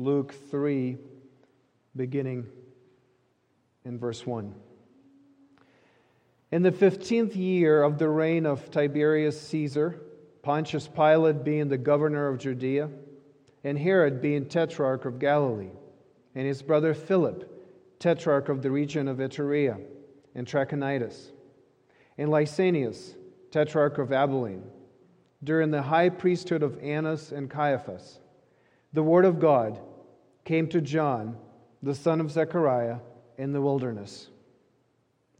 Luke 3, beginning in verse 1. In the fifteenth year of the reign of Tiberius Caesar, Pontius Pilate being the governor of Judea, and Herod being tetrarch of Galilee, and his brother Philip, tetrarch of the region of Iturea and Trachonitis, and Lysanias, tetrarch of Abilene, during the high priesthood of Annas and Caiaphas, the word of God came to John, the son of Zechariah, in the wilderness.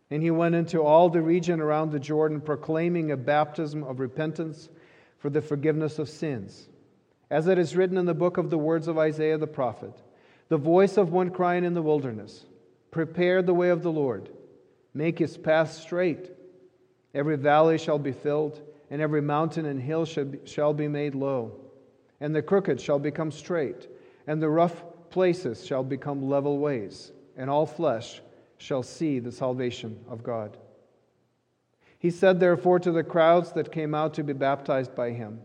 And he went into all the region around the Jordan, proclaiming a baptism of repentance for the forgiveness of sins. As it is written in the book of the words of Isaiah the prophet, the voice of one crying in the wilderness, Prepare the way of the Lord, make his path straight. Every valley shall be filled, and every mountain and hill shall be made low, and the crooked shall become straight, and the rough places shall become level ways, and all flesh shall see the salvation of God. He said, therefore, to the crowds that came out to be baptized by him,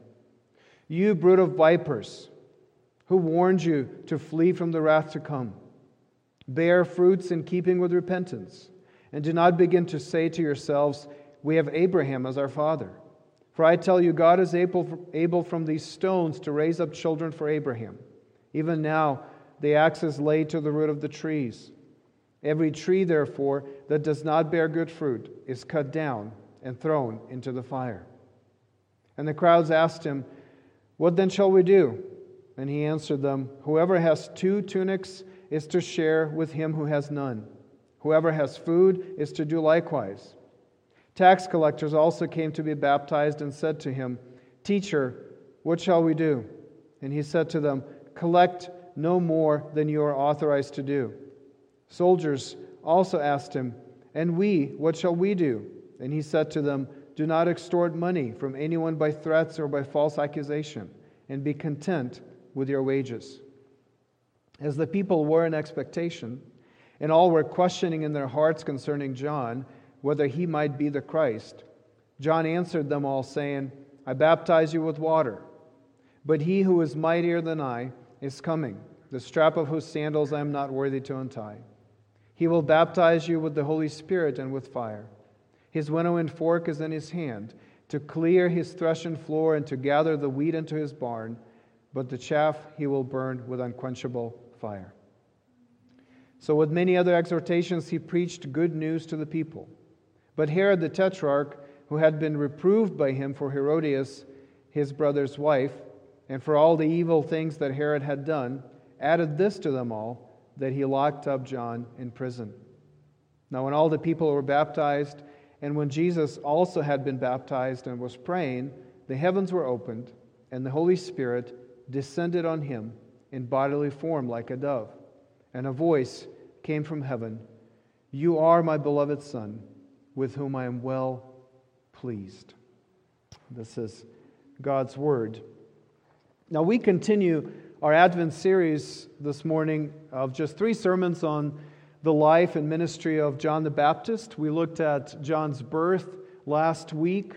You brood of vipers, who warned you to flee from the wrath to come? Bear fruits in keeping with repentance, and do not begin to say to yourselves, We have Abraham as our father. For I tell you, God is able, able from these stones to raise up children for Abraham. Even now, the axe is laid to the root of the trees. Every tree, therefore, that does not bear good fruit is cut down and thrown into the fire. And the crowds asked him, What then shall we do? And he answered them, Whoever has two tunics is to share with him who has none. Whoever has food is to do likewise. Tax collectors also came to be baptized and said to him, Teacher, what shall we do? And he said to them, Collect no more than you are authorized to do. Soldiers also asked him, And we, what shall we do? And he said to them, Do not extort money from anyone by threats or by false accusation, and be content with your wages. As the people were in expectation, and all were questioning in their hearts concerning John whether he might be the Christ, John answered them all, saying, I baptize you with water, but he who is mightier than I is coming, the strap of whose sandals I am not worthy to untie. He will baptize you with the Holy Spirit and with fire. His winnowing fork is in his hand, to clear his threshing floor and to gather the wheat into his barn, but the chaff he will burn with unquenchable fire. So, with many other exhortations, he preached good news to the people. But Herod the Tetrarch, who had been reproved by him for Herodias, his brother's wife, and for all the evil things that Herod had done, added this to them all that he locked up John in prison. Now, when all the people were baptized, and when Jesus also had been baptized and was praying, the heavens were opened, and the Holy Spirit descended on him in bodily form like a dove. And a voice came from heaven You are my beloved Son, with whom I am well pleased. This is God's Word. Now, we continue our Advent series this morning of just three sermons on the life and ministry of John the Baptist. We looked at John's birth last week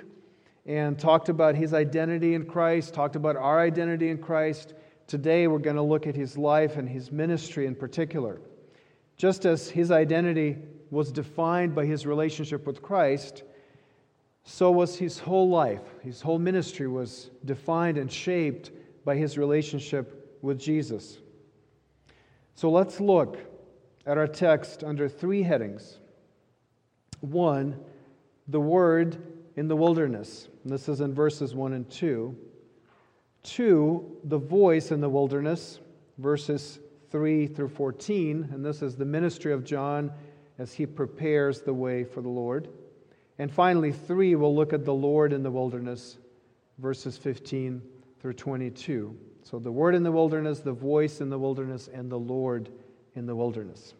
and talked about his identity in Christ, talked about our identity in Christ. Today we're going to look at his life and his ministry in particular. Just as his identity was defined by his relationship with Christ, so was his whole life. His whole ministry was defined and shaped by his relationship with Jesus. So let's look at our text under three headings. One, the word in the wilderness. And this is in verses 1 and 2. Two, the voice in the wilderness, verses 3 through 14. And this is the ministry of John as he prepares the way for the Lord. And finally, three, we'll look at the Lord in the wilderness, verses 15 through 22. So the word in the wilderness, the voice in the wilderness, and the Lord in the wilderness.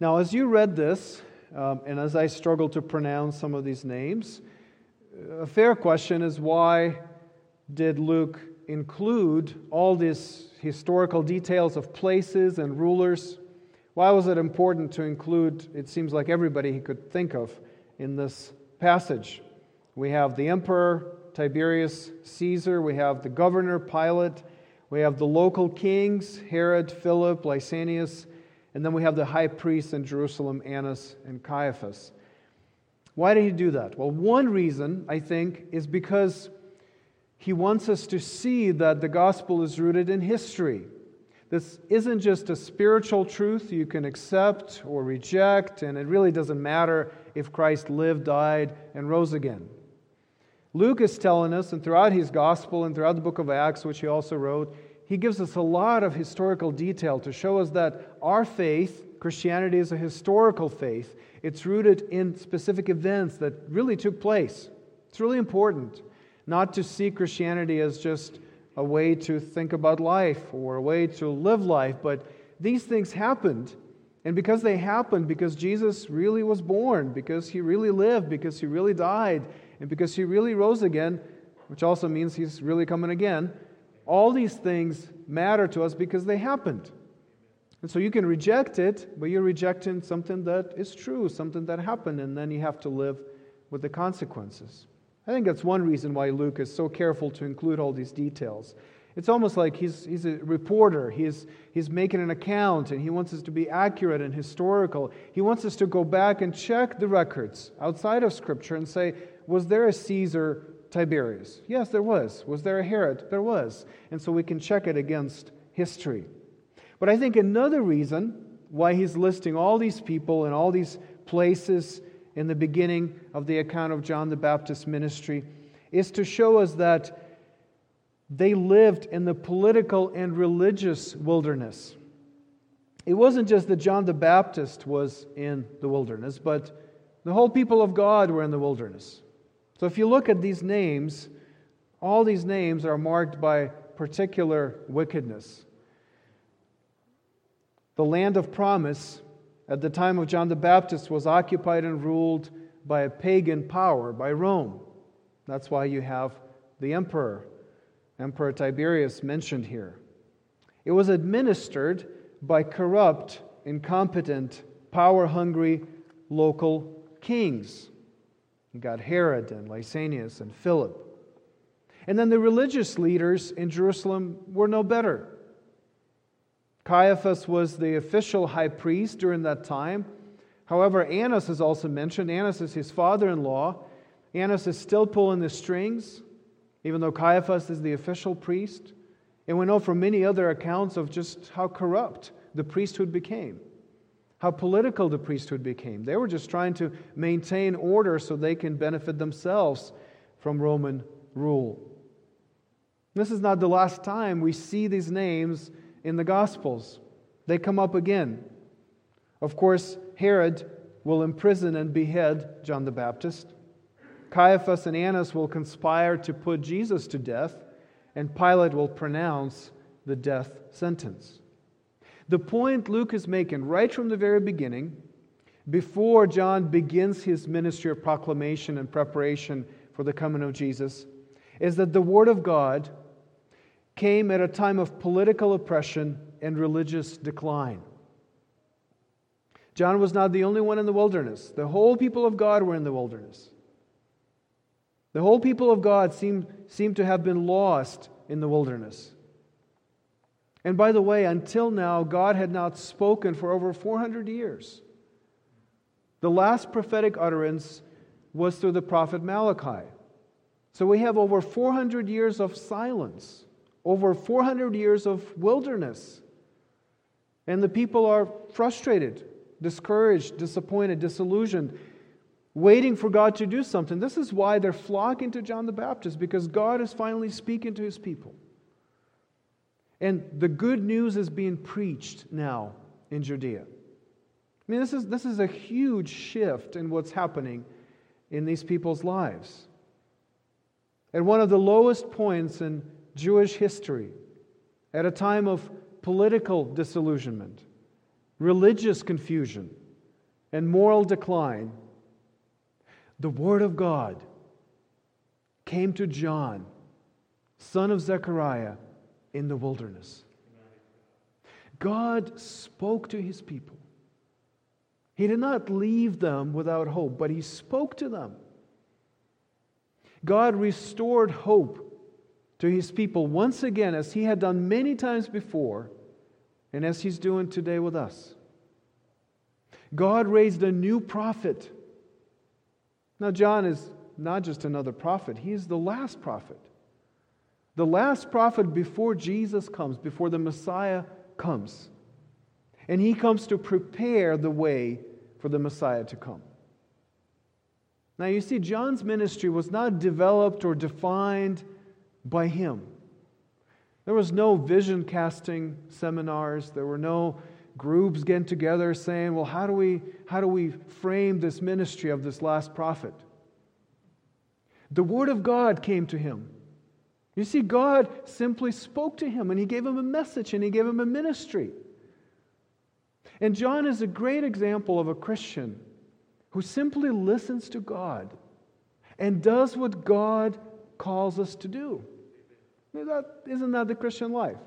Now, as you read this, um, and as I struggle to pronounce some of these names, a fair question is why did Luke include all these historical details of places and rulers? Why was it important to include, it seems like everybody he could think of in this passage? We have the emperor, Tiberius Caesar, we have the governor, Pilate, We have the local kings, Herod, Philip, Lysanias, and then we have the high priests in Jerusalem, Annas and Caiaphas. Why did he do that? Well, one reason, I think, is because he wants us to see that the gospel is rooted in history. This isn't just a spiritual truth you can accept or reject, and it really doesn't matter if Christ lived, died, and rose again. Luke is telling us, and throughout his gospel and throughout the book of Acts, which he also wrote, he gives us a lot of historical detail to show us that our faith, Christianity, is a historical faith. It's rooted in specific events that really took place. It's really important not to see Christianity as just a way to think about life or a way to live life, but these things happened. And because they happened, because Jesus really was born, because he really lived, because he really died, and because he really rose again, which also means he's really coming again, all these things matter to us because they happened. And so you can reject it, but you're rejecting something that is true, something that happened, and then you have to live with the consequences. I think that's one reason why Luke is so careful to include all these details. It's almost like he's, he's a reporter. He's, he's making an account and he wants us to be accurate and historical. He wants us to go back and check the records outside of Scripture and say, was there a Caesar Tiberius? Yes, there was. Was there a Herod? There was. And so we can check it against history. But I think another reason why he's listing all these people and all these places in the beginning of the account of John the Baptist's ministry is to show us that they lived in the political and religious wilderness. It wasn't just that John the Baptist was in the wilderness, but the whole people of God were in the wilderness. So if you look at these names, all these names are marked by particular wickedness. The land of promise at the time of John the Baptist was occupied and ruled by a pagan power, by Rome. That's why you have the emperor, Emperor Tiberius, mentioned here. It was administered by corrupt, incompetent, power hungry local kings. Got Herod and Lysanias and Philip. And then the religious leaders in Jerusalem were no better. Caiaphas was the official high priest during that time. However, Annas is also mentioned. Annas is his father in law. Annas is still pulling the strings, even though Caiaphas is the official priest. And we know from many other accounts of just how corrupt the priesthood became, how political the priesthood became. They were just trying to maintain order so they can benefit themselves from Roman rule. This is not the last time we see these names in the Gospels. They come up again. Of course, Herod will imprison and behead John the Baptist. Caiaphas and Annas will conspire to put Jesus to death, and Pilate will pronounce the death sentence. The point Luke is making right from the very beginning, before John begins his ministry of proclamation and preparation for the coming of Jesus, is that the Word of God came at a time of political oppression and religious decline. John was not the only one in the wilderness. The whole people of God were in the wilderness. The whole people of God seemed, seemed to have been lost in the wilderness. And by the way, until now, God had not spoken for over 400 years. The last prophetic utterance was through the prophet Malachi. So we have over 400 years of silence over 400 years of wilderness. And the people are frustrated, discouraged, disappointed, disillusioned, waiting for God to do something. This is why they're flocking to John the Baptist, because God is finally speaking to his people. And the good news is being preached now in Judea. I mean, this is, this is a huge shift in what's happening in these people's lives. At one of the lowest points in Jewish history at a time of political disillusionment, religious confusion, and moral decline, the Word of God came to John, son of Zechariah, in the wilderness. God spoke to his people. He did not leave them without hope, but he spoke to them. God restored hope to his people once again, as he had done many times before, and as he's doing today with us. God raised a new prophet. Now, John is not just another prophet, he is the last prophet. The last prophet before Jesus comes, before the Messiah comes. And he comes to prepare the way for the Messiah to come. Now, you see, John's ministry was not developed or defined by him. There was no vision casting seminars, there were no groups getting together saying, well, how do we, how do we frame this ministry of this last prophet? The Word of God came to him. You see, God simply spoke to him and he gave him a message and he gave him a ministry. And John is a great example of a Christian who simply listens to God and does what God calls us to do. Isn't that the Christian life?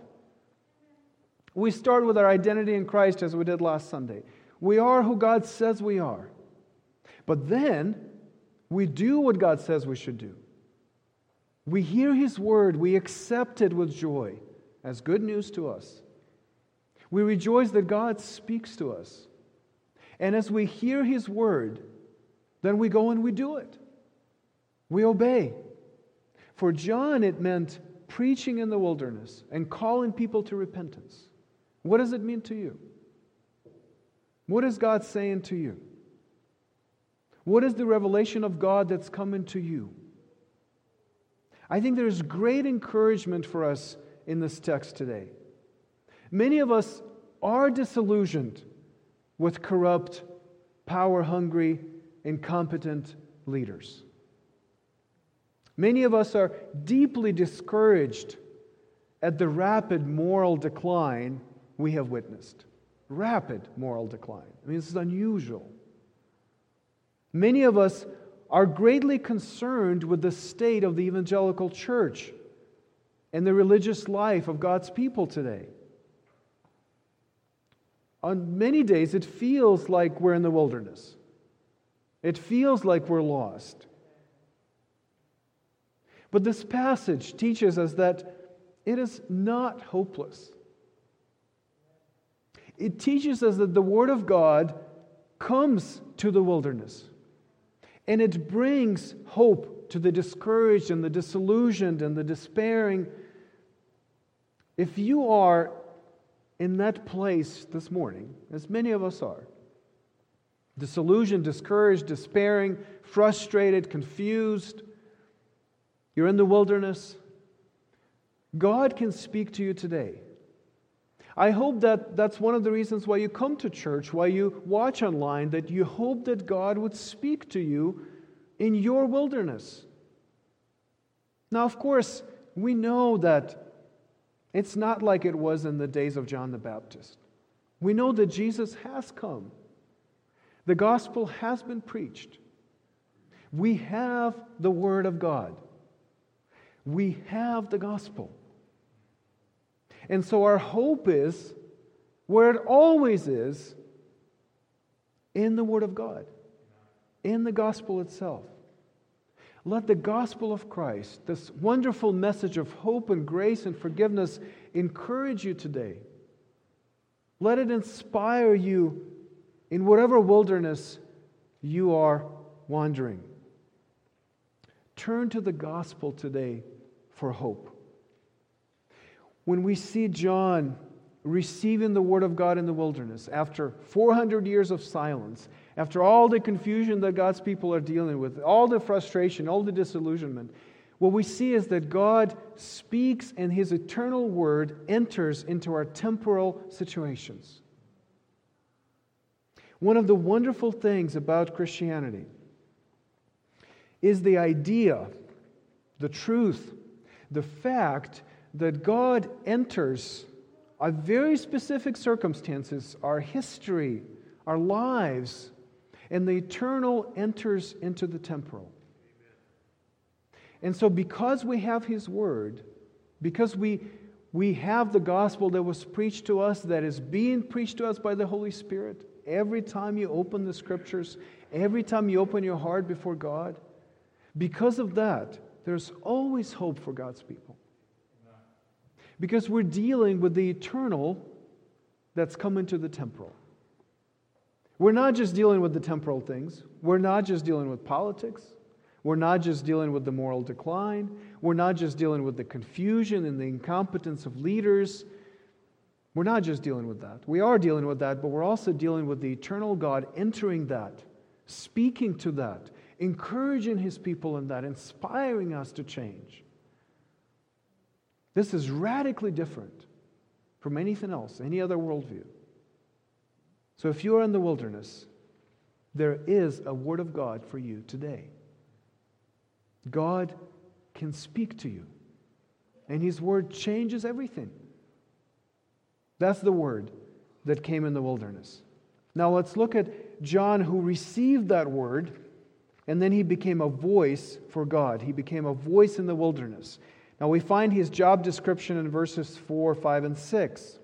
We start with our identity in Christ as we did last Sunday. We are who God says we are. But then we do what God says we should do. We hear His word, we accept it with joy as good news to us. We rejoice that God speaks to us. And as we hear His word, then we go and we do it. We obey. For John, it meant preaching in the wilderness and calling people to repentance. What does it mean to you? What is God saying to you? What is the revelation of God that's coming to you? I think there's great encouragement for us in this text today. Many of us are disillusioned with corrupt, power hungry, incompetent leaders. Many of us are deeply discouraged at the rapid moral decline we have witnessed. Rapid moral decline. I mean, this is unusual. Many of us are greatly concerned with the state of the evangelical church and the religious life of God's people today. On many days, it feels like we're in the wilderness. It feels like we're lost. But this passage teaches us that it is not hopeless. It teaches us that the Word of God comes to the wilderness. And it brings hope to the discouraged and the disillusioned and the despairing. If you are in that place this morning, as many of us are, disillusioned, discouraged, despairing, frustrated, confused, you're in the wilderness, God can speak to you today. I hope that that's one of the reasons why you come to church, why you watch online, that you hope that God would speak to you in your wilderness. Now, of course, we know that it's not like it was in the days of John the Baptist. We know that Jesus has come, the gospel has been preached. We have the Word of God, we have the gospel. And so our hope is where it always is in the Word of God, in the gospel itself. Let the gospel of Christ, this wonderful message of hope and grace and forgiveness, encourage you today. Let it inspire you in whatever wilderness you are wandering. Turn to the gospel today for hope when we see John receiving the word of God in the wilderness after 400 years of silence, after all the confusion that God's people are dealing with, all the frustration, all the disillusionment, what we see is that God speaks and his eternal word enters into our temporal situations. One of the wonderful things about Christianity is the idea, the truth, the fact that God enters our very specific circumstances, our history, our lives, and the eternal enters into the temporal. And so, because we have His Word, because we, we have the gospel that was preached to us, that is being preached to us by the Holy Spirit, every time you open the scriptures, every time you open your heart before God, because of that, there's always hope for God's people. Because we're dealing with the eternal that's come into the temporal. We're not just dealing with the temporal things, we're not just dealing with politics, we're not just dealing with the moral decline, we're not just dealing with the confusion and the incompetence of leaders. We're not just dealing with that. We are dealing with that, but we're also dealing with the eternal God entering that, speaking to that, encouraging his people in that, inspiring us to change. This is radically different from anything else, any other worldview. So if you are in the wilderness, there is a word of God for you today. God can speak to you, and his word changes everything. That's the word that came in the wilderness. Now let's look at John, who received that word, and then he became a voice for God. He became a voice in the wilderness. Now we find his job description in verses 4, 5, and 6.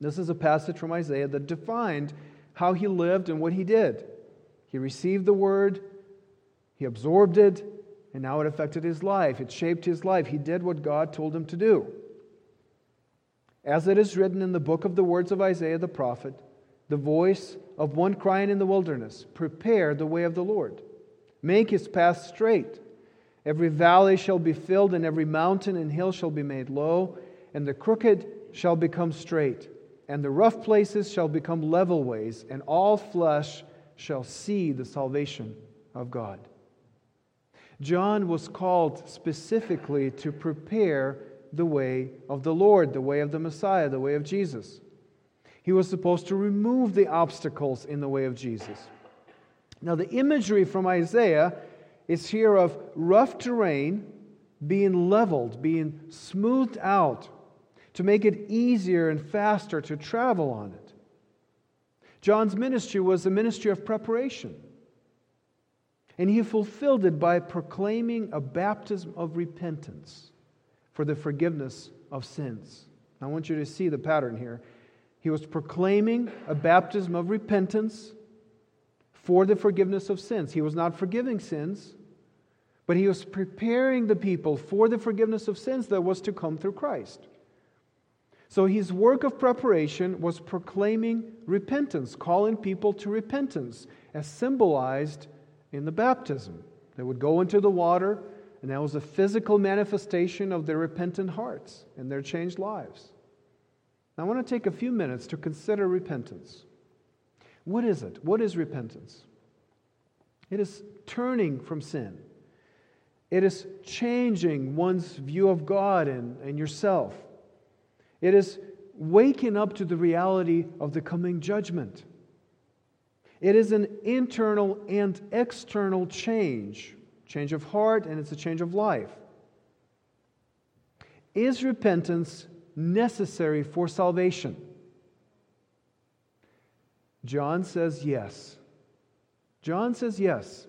This is a passage from Isaiah that defined how he lived and what he did. He received the word, he absorbed it, and now it affected his life. It shaped his life. He did what God told him to do. As it is written in the book of the words of Isaiah the prophet, the voice of one crying in the wilderness, Prepare the way of the Lord, make his path straight. Every valley shall be filled, and every mountain and hill shall be made low, and the crooked shall become straight and the rough places shall become level ways, and all flesh shall see the salvation of God. John was called specifically to prepare the way of the Lord, the way of the Messiah, the way of Jesus. He was supposed to remove the obstacles in the way of Jesus. Now, the imagery from Isaiah is here of rough terrain being leveled, being smoothed out, to make it easier and faster to travel on it. John's ministry was a ministry of preparation. And he fulfilled it by proclaiming a baptism of repentance for the forgiveness of sins. I want you to see the pattern here. He was proclaiming a baptism of repentance for the forgiveness of sins. He was not forgiving sins, but he was preparing the people for the forgiveness of sins that was to come through Christ. So his work of preparation was proclaiming repentance, calling people to repentance, as symbolized in the baptism. They would go into the water, and that was a physical manifestation of their repentant hearts and their changed lives. I want to take a few minutes to consider repentance. What is it? What is repentance? It is turning from sin. It is changing one's view of God and, and yourself. It is waking up to the reality of the coming judgment. It is an internal and external change change of heart, and it's a change of life. Is repentance necessary for salvation? John says yes. John says yes.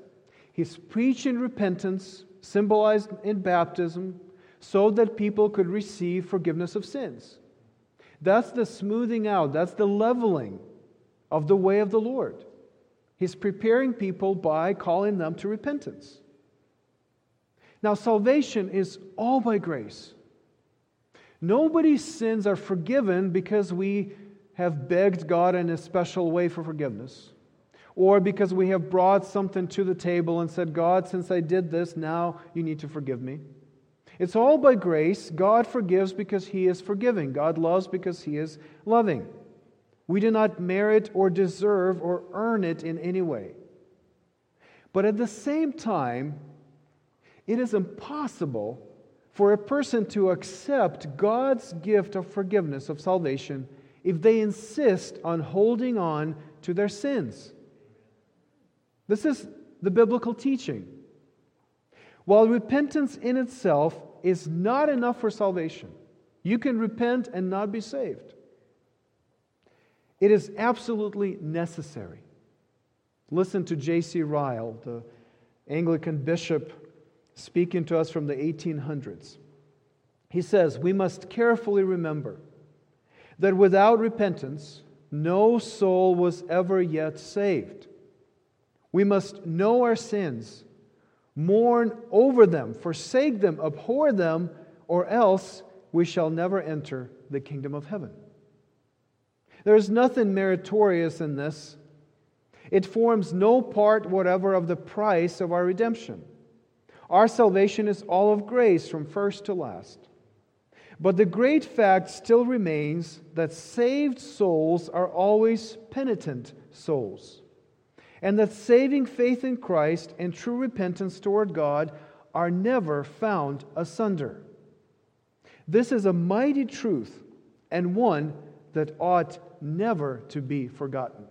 He's preaching repentance, symbolized in baptism, so that people could receive forgiveness of sins. That's the smoothing out, that's the leveling of the way of the Lord. He's preparing people by calling them to repentance. Now, salvation is all by grace. Nobody's sins are forgiven because we have begged God in a special way for forgiveness, or because we have brought something to the table and said, God, since I did this, now you need to forgive me. It's all by grace. God forgives because He is forgiving. God loves because He is loving. We do not merit or deserve or earn it in any way. But at the same time, it is impossible for a person to accept God's gift of forgiveness, of salvation, if they insist on holding on to their sins. This is the biblical teaching. While repentance in itself is not enough for salvation, you can repent and not be saved. It is absolutely necessary. Listen to J.C. Ryle, the Anglican bishop, speaking to us from the 1800s. He says, We must carefully remember that without repentance, no soul was ever yet saved. We must know our sins mourn over them, forsake them, abhor them, or else we shall never enter the kingdom of heaven. There is nothing meritorious in this. It forms no part whatever of the price of our redemption. Our salvation is all of grace from first to last. But the great fact still remains that saved souls are always penitent souls, and that saving faith in Christ and true repentance toward God are never found asunder. This is a mighty truth and one that ought never to be forgotten.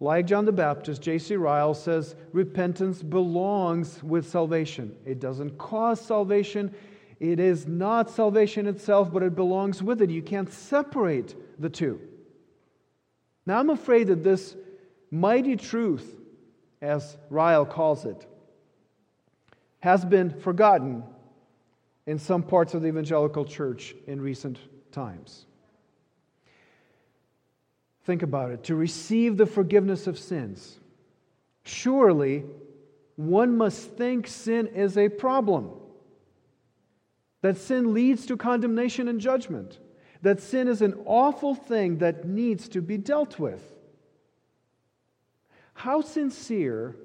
Like John the Baptist, J.C. Ryle says repentance belongs with salvation. It doesn't cause salvation, it is not salvation itself, but it belongs with it. You can't separate the two. Now, I'm afraid that this mighty truth, as Ryle calls it, has been forgotten in some parts of the evangelical church in recent times. Think about it. To receive the forgiveness of sins, surely one must think sin is a problem. That sin leads to condemnation and judgment. That sin is an awful thing that needs to be dealt with. How sincere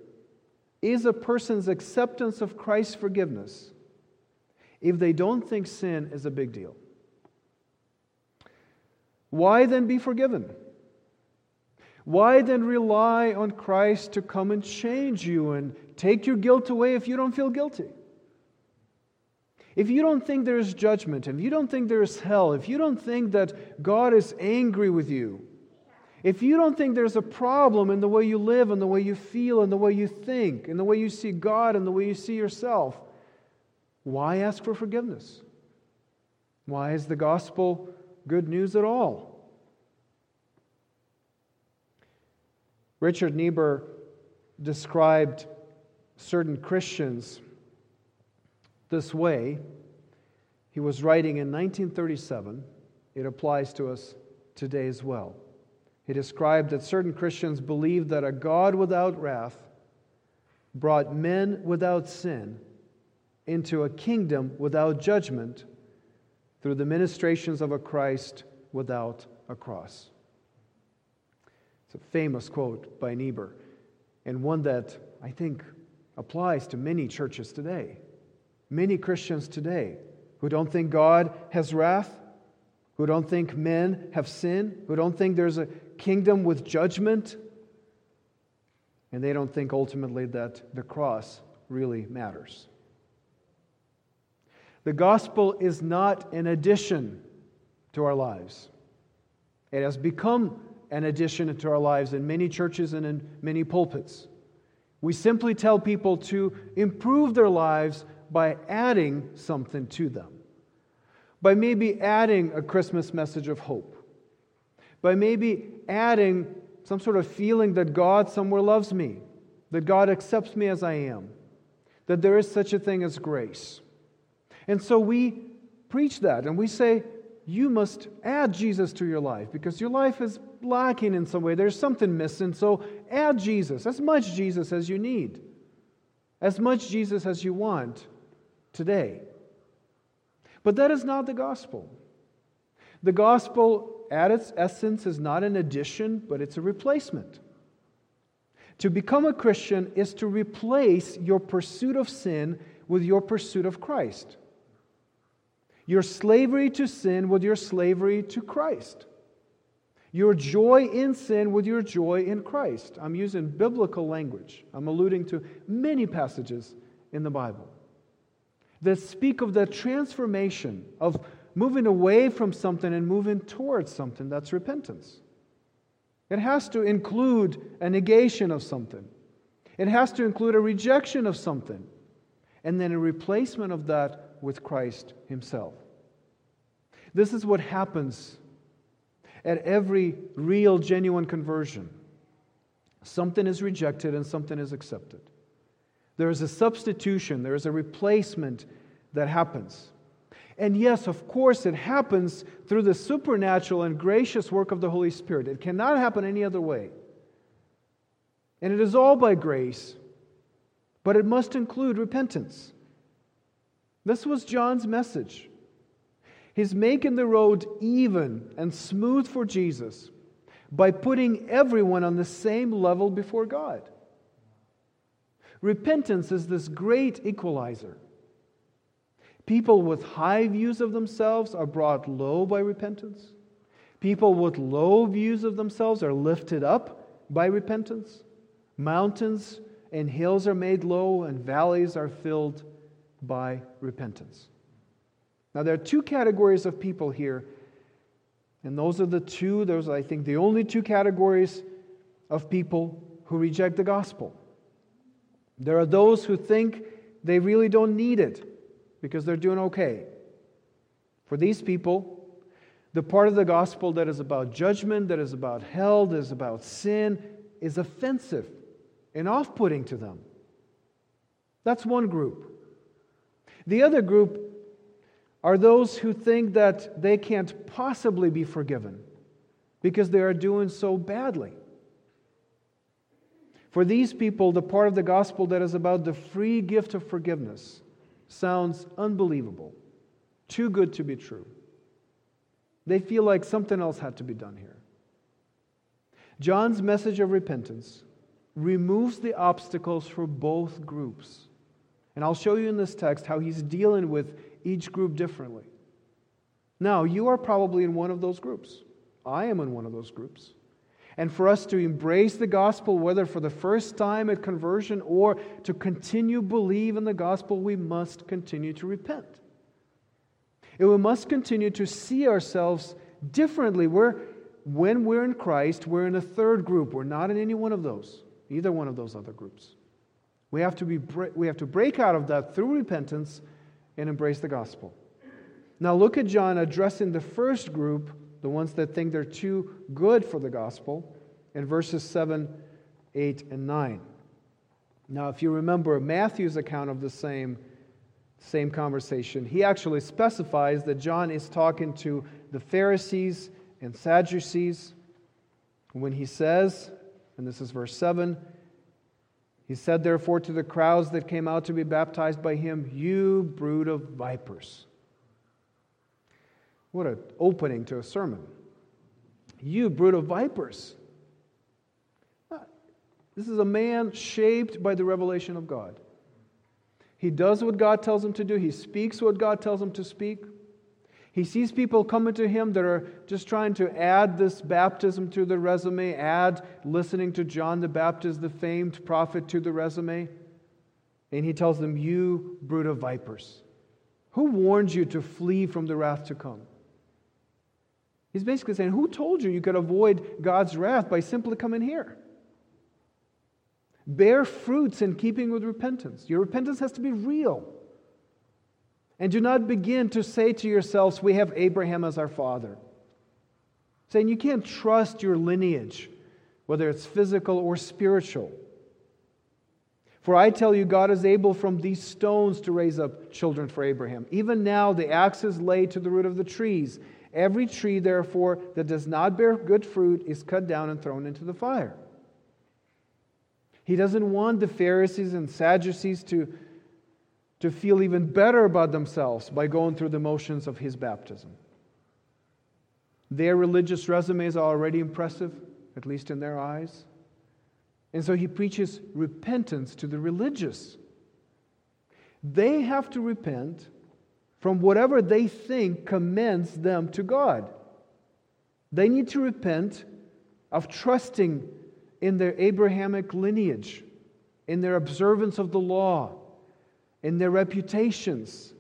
is a person's acceptance of Christ's forgiveness if they don't think sin is a big deal? Why then be forgiven? Why then rely on Christ to come and change you and take your guilt away if you don't feel guilty? If you don't think there's judgment, if you don't think there's hell, if you don't think that God is angry with you, if you don't think there's a problem in the way you live and the way you feel and the way you think and the way you see God and the way you see yourself, why ask for forgiveness? Why is the gospel good news at all? Richard Niebuhr described certain Christians this way. He was writing in 1937. It applies to us today as well. He described that certain Christians believed that a God without wrath brought men without sin into a kingdom without judgment through the ministrations of a Christ without a cross. It's a famous quote by Niebuhr, and one that I think applies to many churches today. Many Christians today who don't think God has wrath, who don't think men have sin, who don't think there's a kingdom with judgment, and they don't think ultimately that the cross really matters. The gospel is not an addition to our lives. It has become an addition to our lives in many churches and in many pulpits. We simply tell people to improve their lives by adding something to them, by maybe adding a Christmas message of hope, by maybe adding some sort of feeling that God somewhere loves me, that God accepts me as I am, that there is such a thing as grace. And so we preach that and we say, you must add Jesus to your life because your life is lacking in some way. There's something missing. So add Jesus, as much Jesus as you need, as much Jesus as you want today. But that is not the gospel. The gospel, at its essence, is not an addition, but it's a replacement. To become a Christian is to replace your pursuit of sin with your pursuit of Christ. Your slavery to sin with your slavery to Christ. Your joy in sin with your joy in Christ. I'm using biblical language. I'm alluding to many passages in the Bible that speak of the transformation of moving away from something and moving towards something. That's repentance. It has to include a negation of something, it has to include a rejection of something, and then a replacement of that with Christ Himself. This is what happens at every real, genuine conversion. Something is rejected and something is accepted. There is a substitution, there is a replacement that happens. And yes, of course, it happens through the supernatural and gracious work of the Holy Spirit. It cannot happen any other way. And it is all by grace, but it must include repentance. This was John's message He's making the road even and smooth for Jesus by putting everyone on the same level before God. Repentance is this great equalizer. People with high views of themselves are brought low by repentance. People with low views of themselves are lifted up by repentance. Mountains and hills are made low, and valleys are filled by repentance. Now, there are two categories of people here, and those are the two, those are, I think, the only two categories of people who reject the gospel. There are those who think they really don't need it because they're doing okay. For these people, the part of the gospel that is about judgment, that is about hell, that is about sin, is offensive and off putting to them. That's one group. The other group are those who think that they can't possibly be forgiven because they are doing so badly. For these people, the part of the gospel that is about the free gift of forgiveness sounds unbelievable, too good to be true. They feel like something else had to be done here. John's message of repentance removes the obstacles for both groups. And I'll show you in this text how he's dealing with each group differently. Now, you are probably in one of those groups. I am in one of those groups. And for us to embrace the gospel, whether for the first time at conversion or to continue believe in the gospel, we must continue to repent. And we must continue to see ourselves differently. We're, when we're in Christ, we're in a third group. We're not in any one of those, either one of those other groups. We have to, be, we have to break out of that through repentance and embrace the gospel. Now, look at John addressing the first group, the ones that think they're too good for the gospel, in verses 7, 8, and 9. Now, if you remember Matthew's account of the same, same conversation, he actually specifies that John is talking to the Pharisees and Sadducees when he says, and this is verse 7, he said, therefore, to the crowds that came out to be baptized by him, You brood of vipers. What an opening to a sermon. You brood of vipers. Ah, this is a man shaped by the revelation of God. He does what God tells him to do, he speaks what God tells him to speak. He sees people coming to him that are just trying to add this baptism to the resume, add listening to John the Baptist, the famed prophet, to the resume. And he tells them, You brood of vipers, who warned you to flee from the wrath to come? He's basically saying, Who told you you could avoid God's wrath by simply coming here? Bear fruits in keeping with repentance. Your repentance has to be real. And do not begin to say to yourselves, We have Abraham as our father. Saying you can't trust your lineage, whether it's physical or spiritual. For I tell you, God is able from these stones to raise up children for Abraham. Even now, the axe is laid to the root of the trees. Every tree, therefore, that does not bear good fruit is cut down and thrown into the fire. He doesn't want the Pharisees and Sadducees to to feel even better about themselves by going through the motions of his baptism. Their religious resumes are already impressive, at least in their eyes. And so he preaches repentance to the religious. They have to repent from whatever they think commends them to God. They need to repent of trusting in their Abrahamic lineage, in their observance of the law, in their reputations,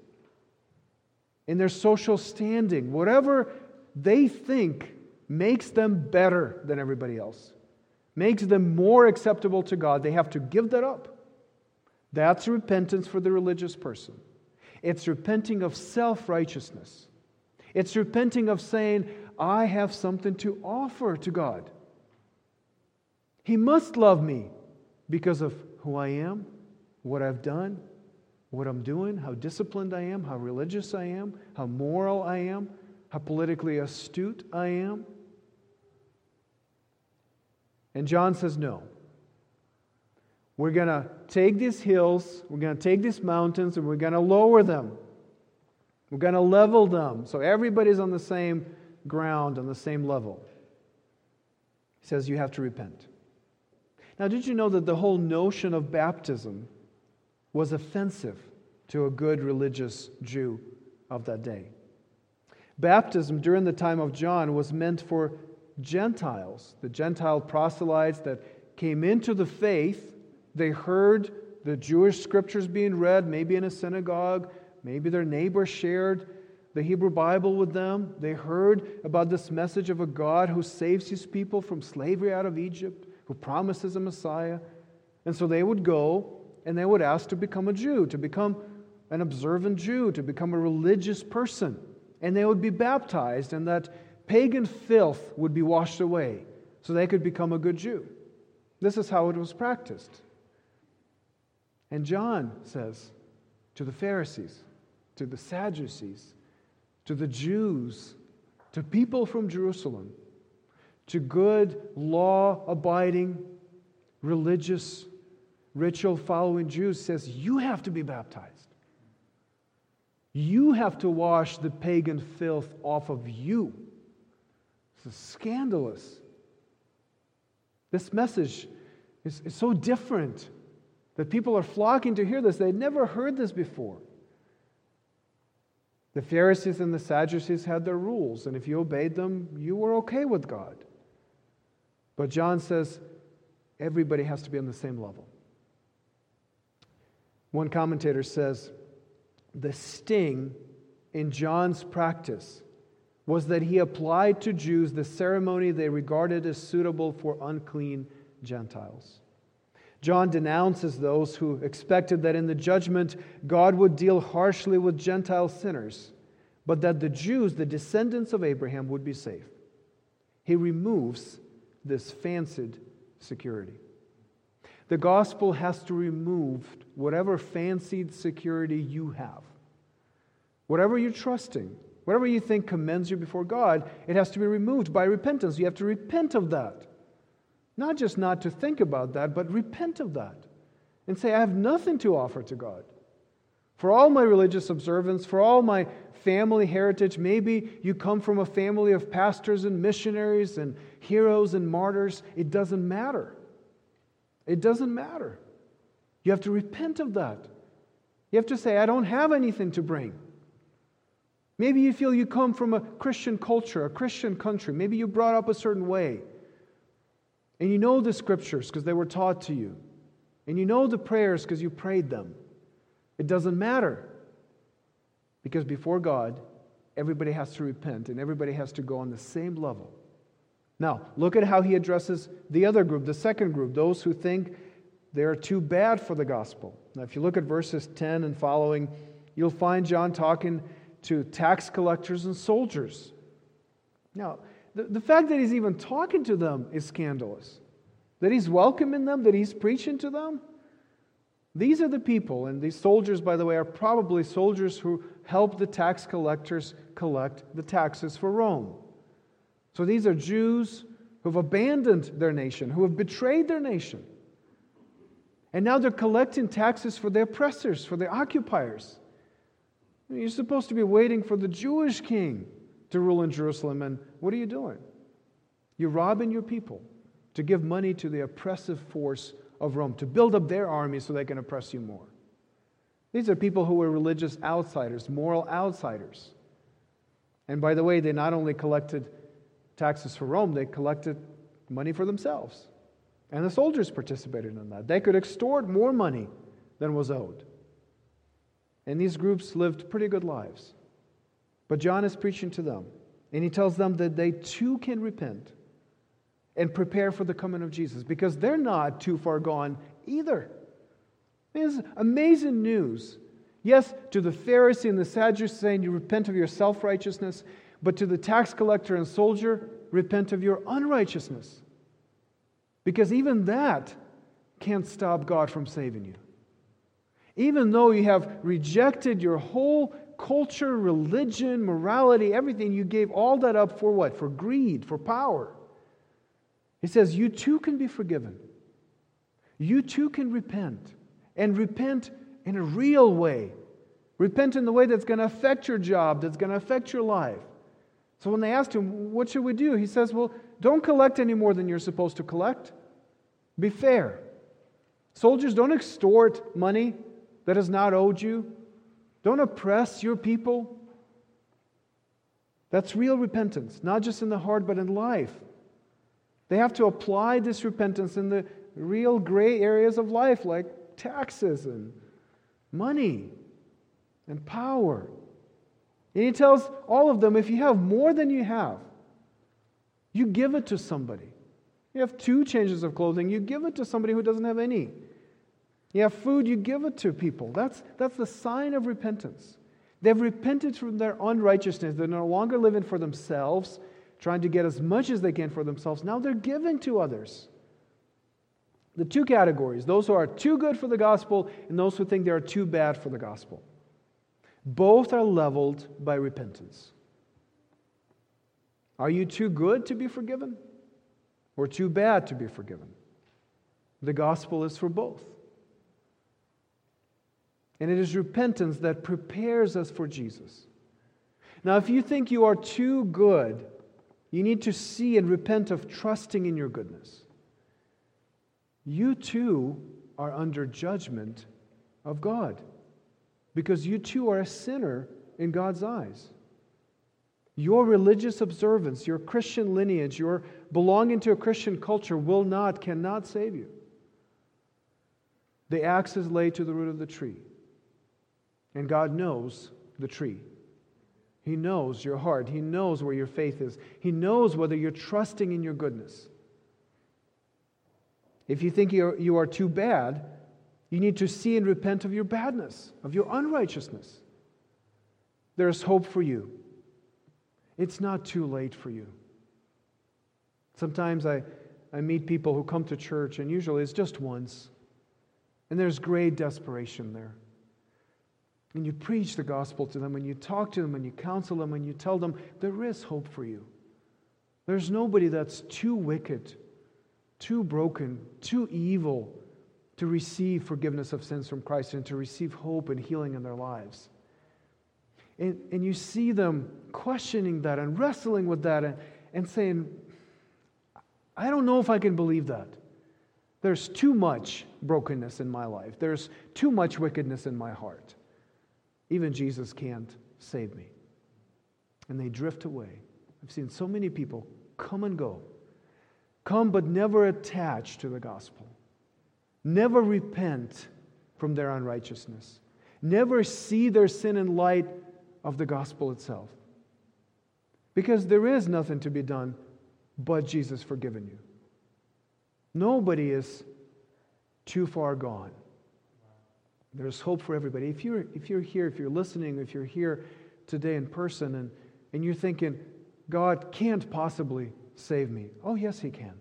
in their social standing, whatever they think makes them better than everybody else, makes them more acceptable to God, they have to give that up. That's repentance for the religious person. It's repenting of self righteousness. It's repenting of saying, I have something to offer to God. He must love me because of who I am, what I've done, what I'm doing, how disciplined I am, how religious I am, how moral I am, how politically astute I am. And John says, No. We're going to take these hills, we're going to take these mountains, and we're going to lower them. We're going to level them so everybody's on the same ground, on the same level. He says you have to repent. Now, did you know that the whole notion of baptism was offensive to a good religious Jew of that day? Baptism during the time of John was meant for Gentiles, the Gentile proselytes that came into the faith. They heard the Jewish scriptures being read, maybe in a synagogue, maybe their neighbor shared the Hebrew Bible with them. They heard about this message of a God who saves his people from slavery out of Egypt, who promises a Messiah. And so they would go and they would ask to become a Jew, to become an observant Jew, to become a religious person. And they would be baptized, and that pagan filth would be washed away so they could become a good Jew. This is how it was practiced. And John says to the Pharisees, to the Sadducees, to the Jews, to people from Jerusalem, to good, law abiding, religious, ritual following Jews, says, You have to be baptized. You have to wash the pagan filth off of you. This is scandalous. This message is, is so different that people are flocking to hear this. They'd never heard this before. The Pharisees and the Sadducees had their rules, and if you obeyed them, you were okay with God. But John says everybody has to be on the same level. One commentator says the sting in John's practice was that he applied to Jews the ceremony they regarded as suitable for unclean Gentiles. John denounces those who expected that in the judgment God would deal harshly with Gentile sinners, but that the Jews, the descendants of Abraham, would be safe. He removes this fancied security. The gospel has to remove whatever fancied security you have. Whatever you're trusting, whatever you think commends you before God, it has to be removed by repentance. You have to repent of that. Not just not to think about that, but repent of that and say, I have nothing to offer to God. For all my religious observance, for all my family heritage, maybe you come from a family of pastors and missionaries and heroes and martyrs. It doesn't matter. It doesn't matter. You have to repent of that. You have to say, I don't have anything to bring. Maybe you feel you come from a Christian culture, a Christian country. Maybe you brought up a certain way. And you know the scriptures because they were taught to you. And you know the prayers because you prayed them. It doesn't matter. Because before God, everybody has to repent and everybody has to go on the same level. Now, look at how he addresses the other group, the second group, those who think they're too bad for the gospel. Now, if you look at verses 10 and following, you'll find John talking to tax collectors and soldiers. Now, the, the fact that he's even talking to them is scandalous. That he's welcoming them, that he's preaching to them. These are the people, and these soldiers, by the way, are probably soldiers who help the tax collectors collect the taxes for Rome. So these are Jews who have abandoned their nation, who have betrayed their nation. And now they're collecting taxes for their oppressors, for their occupiers. You're supposed to be waiting for the Jewish king to rule in Jerusalem. And what are you doing? You're robbing your people to give money to the oppressive force of Rome, to build up their army so they can oppress you more. These are people who were religious outsiders, moral outsiders. And by the way, they not only collected taxes for Rome, they collected money for themselves. And the soldiers participated in that. They could extort more money than was owed. And these groups lived pretty good lives. But John is preaching to them, and he tells them that they too can repent and prepare for the coming of Jesus because they're not too far gone either. It's amazing news. Yes, to the Pharisee and the Sadducee saying you repent of your self righteousness, but to the tax collector and soldier, repent of your unrighteousness. Because even that can't stop God from saving you. Even though you have rejected your whole culture, religion, morality, everything, you gave all that up for what? For greed, for power. He says, You too can be forgiven. You too can repent, and repent in a real way. Repent in the way that's going to affect your job, that's going to affect your life. So when they asked him, What should we do? He says, Well, don't collect any more than you're supposed to collect. Be fair. Soldiers, don't extort money that is not owed you. Don't oppress your people. That's real repentance, not just in the heart, but in life. They have to apply this repentance in the real gray areas of life, like taxes and money and power. And he tells all of them if you have more than you have, you give it to somebody. You have two changes of clothing, you give it to somebody who doesn't have any. You have food, you give it to people. That's, that's the sign of repentance. They've repented from their unrighteousness. They're no longer living for themselves, trying to get as much as they can for themselves. Now they're giving to others. The two categories those who are too good for the gospel and those who think they are too bad for the gospel. Both are leveled by repentance. Are you too good to be forgiven or too bad to be forgiven? The gospel is for both. And it is repentance that prepares us for Jesus. Now, if you think you are too good, you need to see and repent of trusting in your goodness. You too are under judgment of God because you too are a sinner in God's eyes. Your religious observance, your Christian lineage, your belonging to a Christian culture will not, cannot save you. The axe is laid to the root of the tree. And God knows the tree. He knows your heart. He knows where your faith is. He knows whether you're trusting in your goodness. If you think you're, you are too bad, you need to see and repent of your badness, of your unrighteousness. There is hope for you. It's not too late for you. Sometimes I, I meet people who come to church, and usually it's just once, and there's great desperation there. And you preach the gospel to them, and you talk to them, and you counsel them, and you tell them there is hope for you. There's nobody that's too wicked, too broken, too evil to receive forgiveness of sins from Christ and to receive hope and healing in their lives. And, and you see them questioning that and wrestling with that and, and saying, I don't know if I can believe that. There's too much brokenness in my life, there's too much wickedness in my heart. Even Jesus can't save me. And they drift away. I've seen so many people come and go, come but never attached to the gospel never repent from their unrighteousness, never see their sin in light of the gospel itself. Because there is nothing to be done but Jesus forgiven you. Nobody is too far gone. There's hope for everybody. If you're, if you're here, if you're listening, if you're here today in person and, and you're thinking, God can't possibly save me. Oh, yes, He can.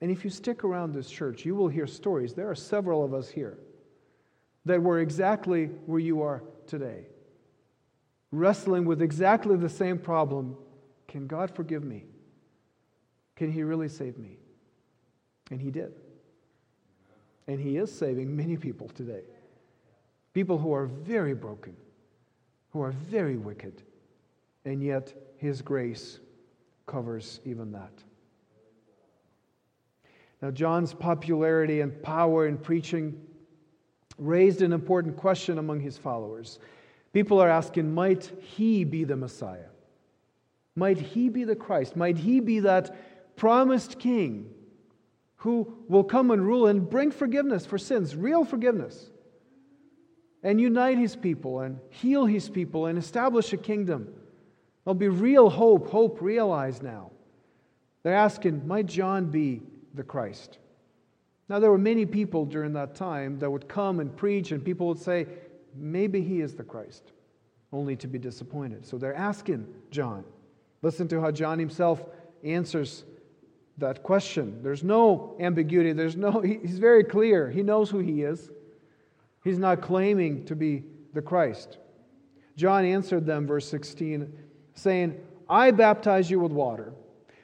And if you stick around this church, you will hear stories. There are several of us here that were exactly where you are today, wrestling with exactly the same problem. Can God forgive me? Can He really save me? And He did. And He is saving many people today. People who are very broken, who are very wicked, and yet His grace covers even that. Now, John's popularity and power in preaching raised an important question among his followers. People are asking, might he be the Messiah? Might he be the Christ? Might he be that promised king who will come and rule and bring forgiveness for sins, real forgiveness, and unite his people and heal his people and establish a kingdom? There'll be real hope, hope realized now. They're asking, might John be the Christ. Now, there were many people during that time that would come and preach, and people would say, maybe he is the Christ, only to be disappointed. So they're asking John. Listen to how John himself answers that question. There's no ambiguity. There's no, he's very clear. He knows who he is. He's not claiming to be the Christ. John answered them, verse 16, saying, I baptize you with water.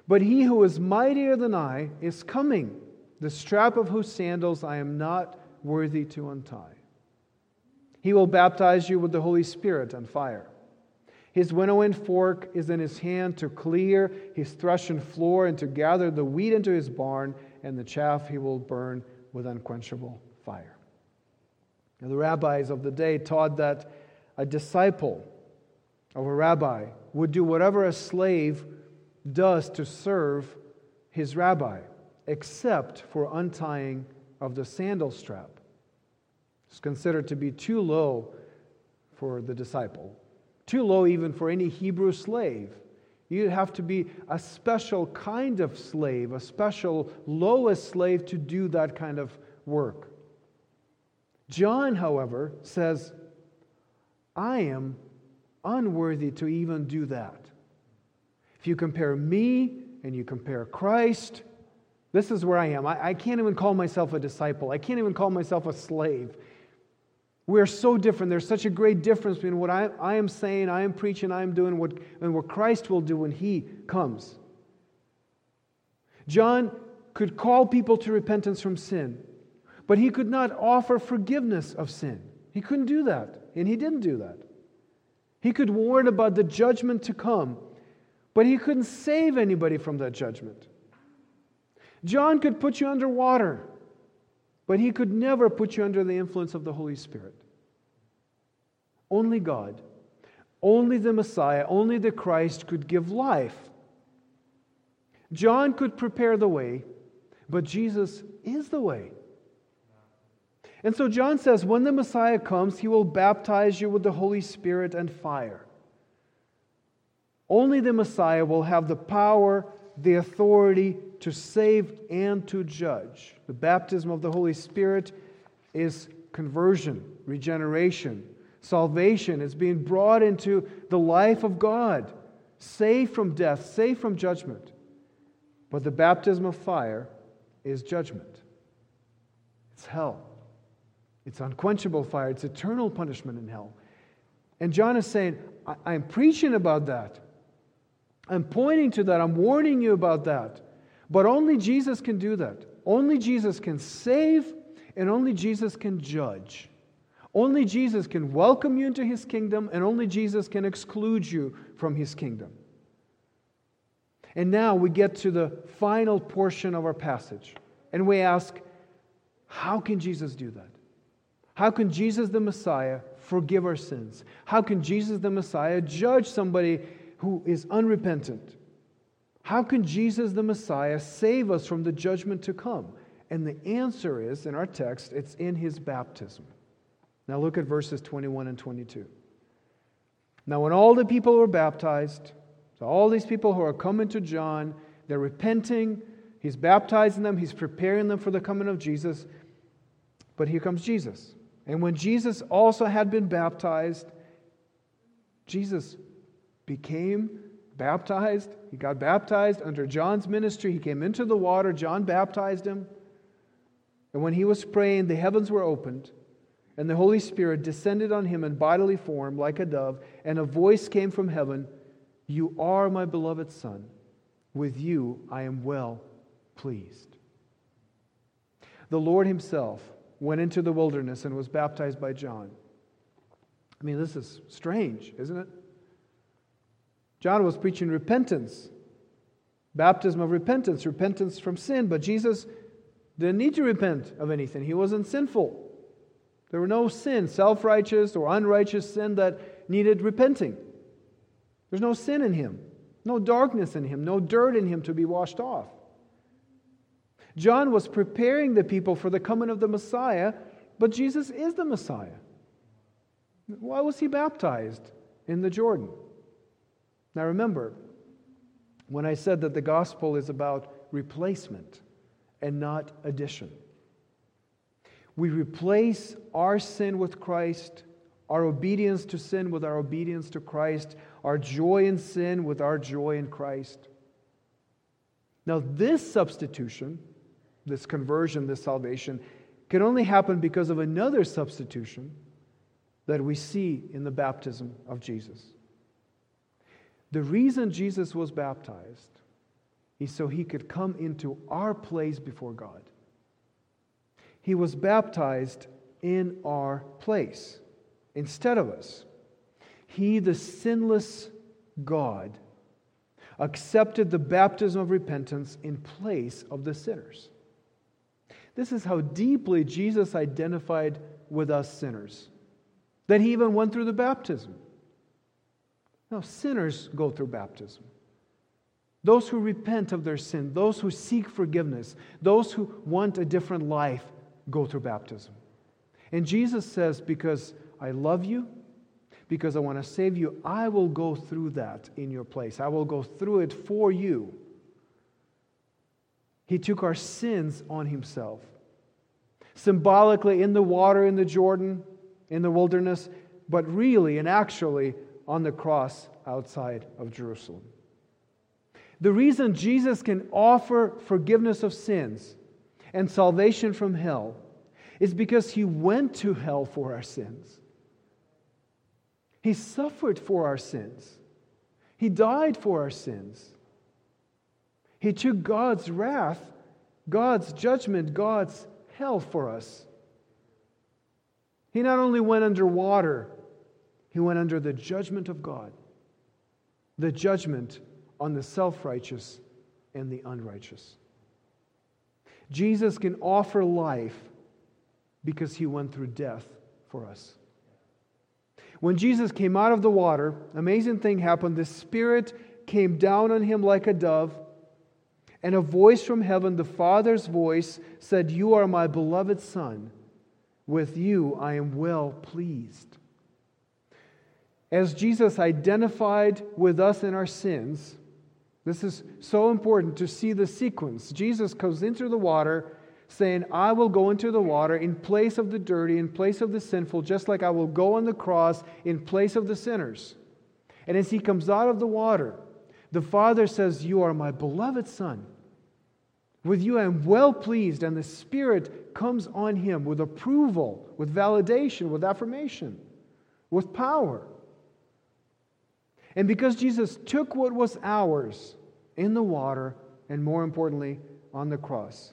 But he who is mightier than I is coming, the strap of whose sandals I am not worthy to untie. He will baptize you with the Holy Spirit and fire. His winnowing fork is in his hand to clear his threshing floor and to gather the wheat into his barn, and the chaff he will burn with unquenchable fire. Now, the rabbis of the day taught that a disciple of a rabbi would do whatever a slave does to serve his rabbi, except for untying of the sandal strap. It's considered to be too low for the disciple, too low even for any Hebrew slave. You'd have to be a special kind of slave, a special lowest slave to do that kind of work. John, however, says, I am unworthy to even do that. If you compare me and you compare Christ, this is where I am. I, I, can't even call myself a disciple. I can't even call myself a slave. We're so different. There's such a great difference between what I, I am saying, I am preaching, I am doing, what, and what Christ will do when He comes. John could call people to repentance from sin, but he could not offer forgiveness of sin. He couldn't do that, and he didn't do that. He could warn about the judgment to come, but he couldn't save anybody from that judgment. John could put you under water, but he could never put you under the influence of the Holy Spirit. Only God, only the Messiah, only the Christ could give life. John could prepare the way, but Jesus is the way. And so John says, when the Messiah comes, he will baptize you with the Holy Spirit and fire. Only the Messiah will have the power, the authority to save and to judge. The baptism of the Holy Spirit is conversion, regeneration, salvation. It's being brought into the life of God, saved from death, saved from judgment. But the baptism of fire is judgment, it's hell. It's unquenchable fire, it's eternal punishment in hell. And John is saying, I- am preaching about that. I'm pointing to that. I'm warning you about that. But only Jesus can do that. Only Jesus can save, and only Jesus can judge. Only Jesus can welcome you into his kingdom, and only Jesus can exclude you from his kingdom. And now we get to the final portion of our passage, and we ask, how can Jesus do that? How can Jesus the Messiah forgive our sins? How can Jesus the Messiah judge somebody who is unrepentant? How can Jesus the Messiah save us from the judgment to come? And the answer is in our text, it's in his baptism. Now look at verses 21 and 22. Now, when all the people were baptized, so all these people who are coming to John, they're repenting, he's baptizing them, he's preparing them for the coming of Jesus. But here comes Jesus. And when Jesus also had been baptized, Jesus became baptized. He got baptized under John's ministry. He came into the water. John baptized him. And when he was praying, the heavens were opened, and the Holy Spirit descended on him in bodily form like a dove, and a voice came from heaven You are my beloved Son. With you I am well pleased. The Lord Himself went into the wilderness and was baptized by John. I mean, this is strange, isn't it? John was preaching repentance, baptism of repentance, repentance from sin, but Jesus didn't need to repent of anything. He wasn't sinful. There were no sin, self righteous or unrighteous sin that needed repenting. There's no sin in him, no darkness in him, no dirt in him to be washed off. John was preparing the people for the coming of the Messiah, but Jesus is the Messiah. Why was he baptized in the Jordan? Now remember, when I said that the gospel is about replacement and not addition, we replace our sin with Christ, our obedience to sin with our obedience to Christ, our joy in sin with our joy in Christ. Now, this substitution this conversion, this salvation, can only happen because of another substitution that we see in the baptism of Jesus. The reason Jesus was baptized is so he could come into our place before God. He was baptized in our place. instead of us. He, the sinless God, accepted the baptism of repentance in place of the sinners. This is how deeply Jesus identified with us sinners, that he even went through the baptism. Now, sinners go through baptism. Those who repent of their sin, those who seek forgiveness, those who want a different life go through baptism. And Jesus says, Because I love you, because I want to save you, I will go through that in your place. I will go through it for you. He took our sins on himself. Symbolically, in the water in the Jordan, in the wilderness, but really and actually on the cross outside of Jerusalem. The reason Jesus can offer forgiveness of sins and salvation from hell is because he went to hell for our sins. He suffered for our sins. He died for our sins. He took God's wrath, God's judgment, God's hell for us. He not only went under water, he went under the judgment of God, the judgment on the self righteous and the unrighteous. Jesus can offer life because he went through death for us. When Jesus came out of the water, amazing thing happened. The Spirit came down on him like a dove, and a voice from heaven, the Father's voice, said, You are my beloved Son. With you I am well pleased. As Jesus identified with us in our sins, this is so important to see the sequence. Jesus goes into the water saying, I will go into the water in place of the dirty, in place of the sinful, just like I will go on the cross in place of the sinners. And as he comes out of the water, the Father says, You are my beloved Son. With you I am well pleased, and the Spirit comes on him with approval, with validation, with affirmation, with power. And because Jesus took what was ours in the water, and more importantly, on the cross,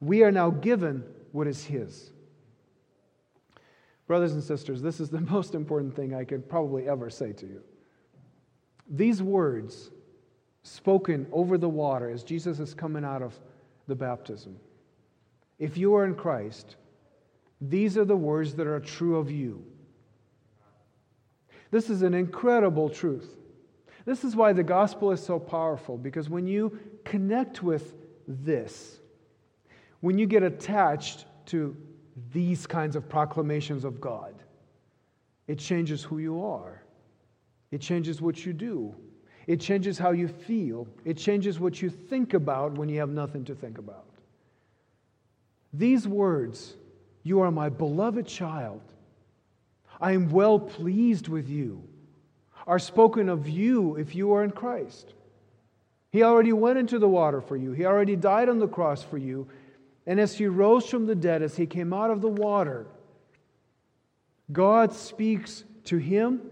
we are now given what is His. Brothers and sisters, this is the most important thing I could probably ever say to you. These words spoken over the water as Jesus is coming out of the baptism. If you are in Christ, these are the words that are true of you. This is an incredible truth. This is why the gospel is so powerful, because when you connect with this, when you get attached to these kinds of proclamations of God, it changes who you are. It changes what you do. It changes how you feel. It changes what you think about when you have nothing to think about. These words, you are my beloved child, I am well pleased with you, are spoken of you if you are in Christ. He already went into the water for you, He already died on the cross for you, and as he rose from the dead, as he came out of the water, God speaks to him,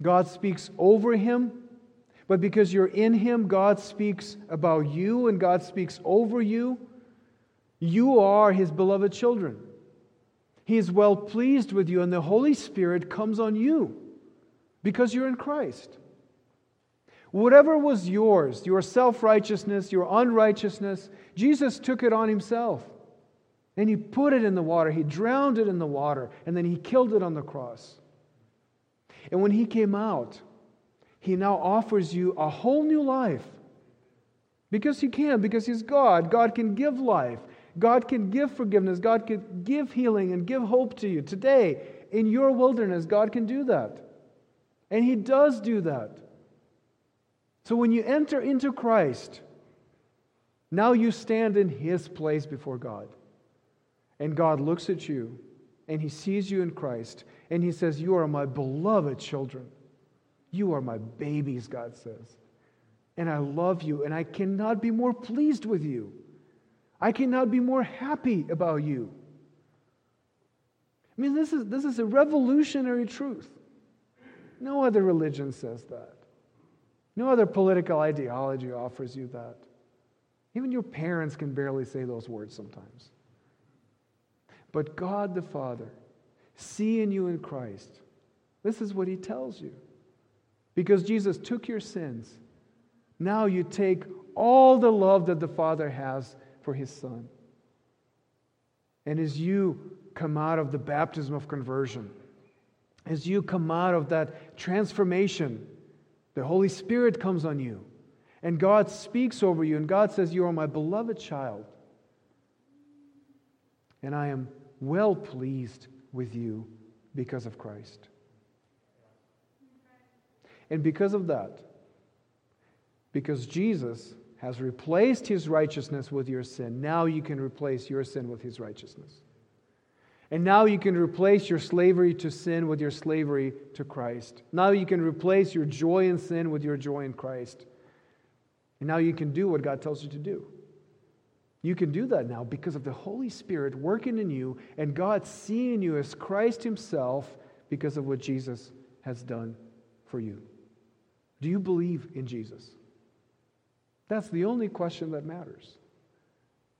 God speaks over him. But because you're in him, God speaks about you and God speaks over you. You are his beloved children. He is well pleased with you, and the Holy Spirit comes on you because you're in Christ. Whatever was yours, your self righteousness, your unrighteousness, Jesus took it on himself. And he put it in the water. He drowned it in the water. And then he killed it on the cross. And when he came out, he now offers you a whole new life. Because he can, because he's God. God can give life. God can give forgiveness. God can give healing and give hope to you. Today, in your wilderness, God can do that. And he does do that. So when you enter into Christ, now you stand in His place before God. And God looks at you and He sees you in Christ and He says, You are my beloved children. You are my babies, God says. And I love you and I cannot be more pleased with you. I cannot be more happy about you. I mean, this is, this is a revolutionary truth. No other religion says that. No other political ideology offers you that. Even your parents can barely say those words sometimes. But God the Father seeing you in Christ. This is what he tells you. Because Jesus took your sins, now you take all the love that the Father has for his Son. And as you come out of the baptism of conversion, as you come out of that transformation, the Holy Spirit comes on you, and God speaks over you, and God says, You are my beloved child, and I am well pleased with you because of Christ. And because of that, because Jesus has replaced his righteousness with your sin, now you can replace your sin with his righteousness. And now you can replace your slavery to sin with your slavery to Christ. Now you can replace your joy in sin with your joy in Christ. And now you can do what God tells you to do. You can do that now because of the Holy Spirit working in you and God seeing you as Christ Himself because of what Jesus has done for you. Do you believe in Jesus? That's the only question that matters.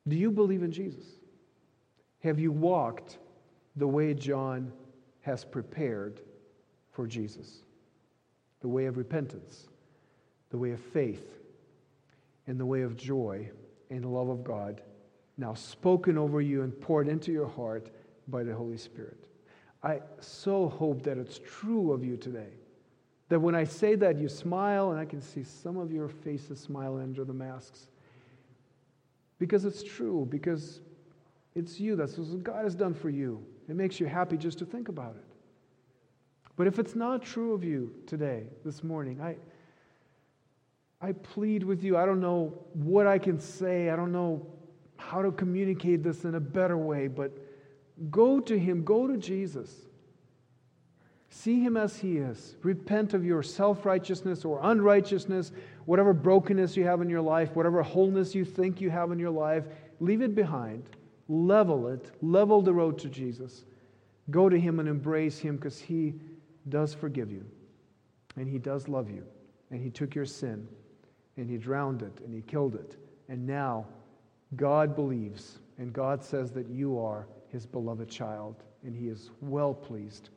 Do you believe in Jesus? Have you walked the way John has prepared for Jesus the way of repentance, the way of faith, and the way of joy and the love of God, now spoken over you and poured into your heart by the Holy Spirit. I so hope that it's true of you today. That when I say that, you smile, and I can see some of your faces smile under the masks. Because it's true, because it's you. That's what God has done for you. It makes you happy just to think about it. But if it's not true of you today, this morning, I, I plead with you. I don't know what I can say, I don't know how to communicate this in a better way, but go to Him, go to Jesus. See Him as He is. Repent of your self righteousness or unrighteousness, whatever brokenness you have in your life, whatever wholeness you think you have in your life, leave it behind level it, level the road to Jesus. Go to Him and embrace Him because He does forgive you and He does love you. And He took your sin and He drowned it and He killed it. And now God believes and God says that you are His beloved child and He is well pleased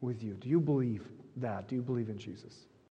with you. Do you believe that? Do you believe in Jesus?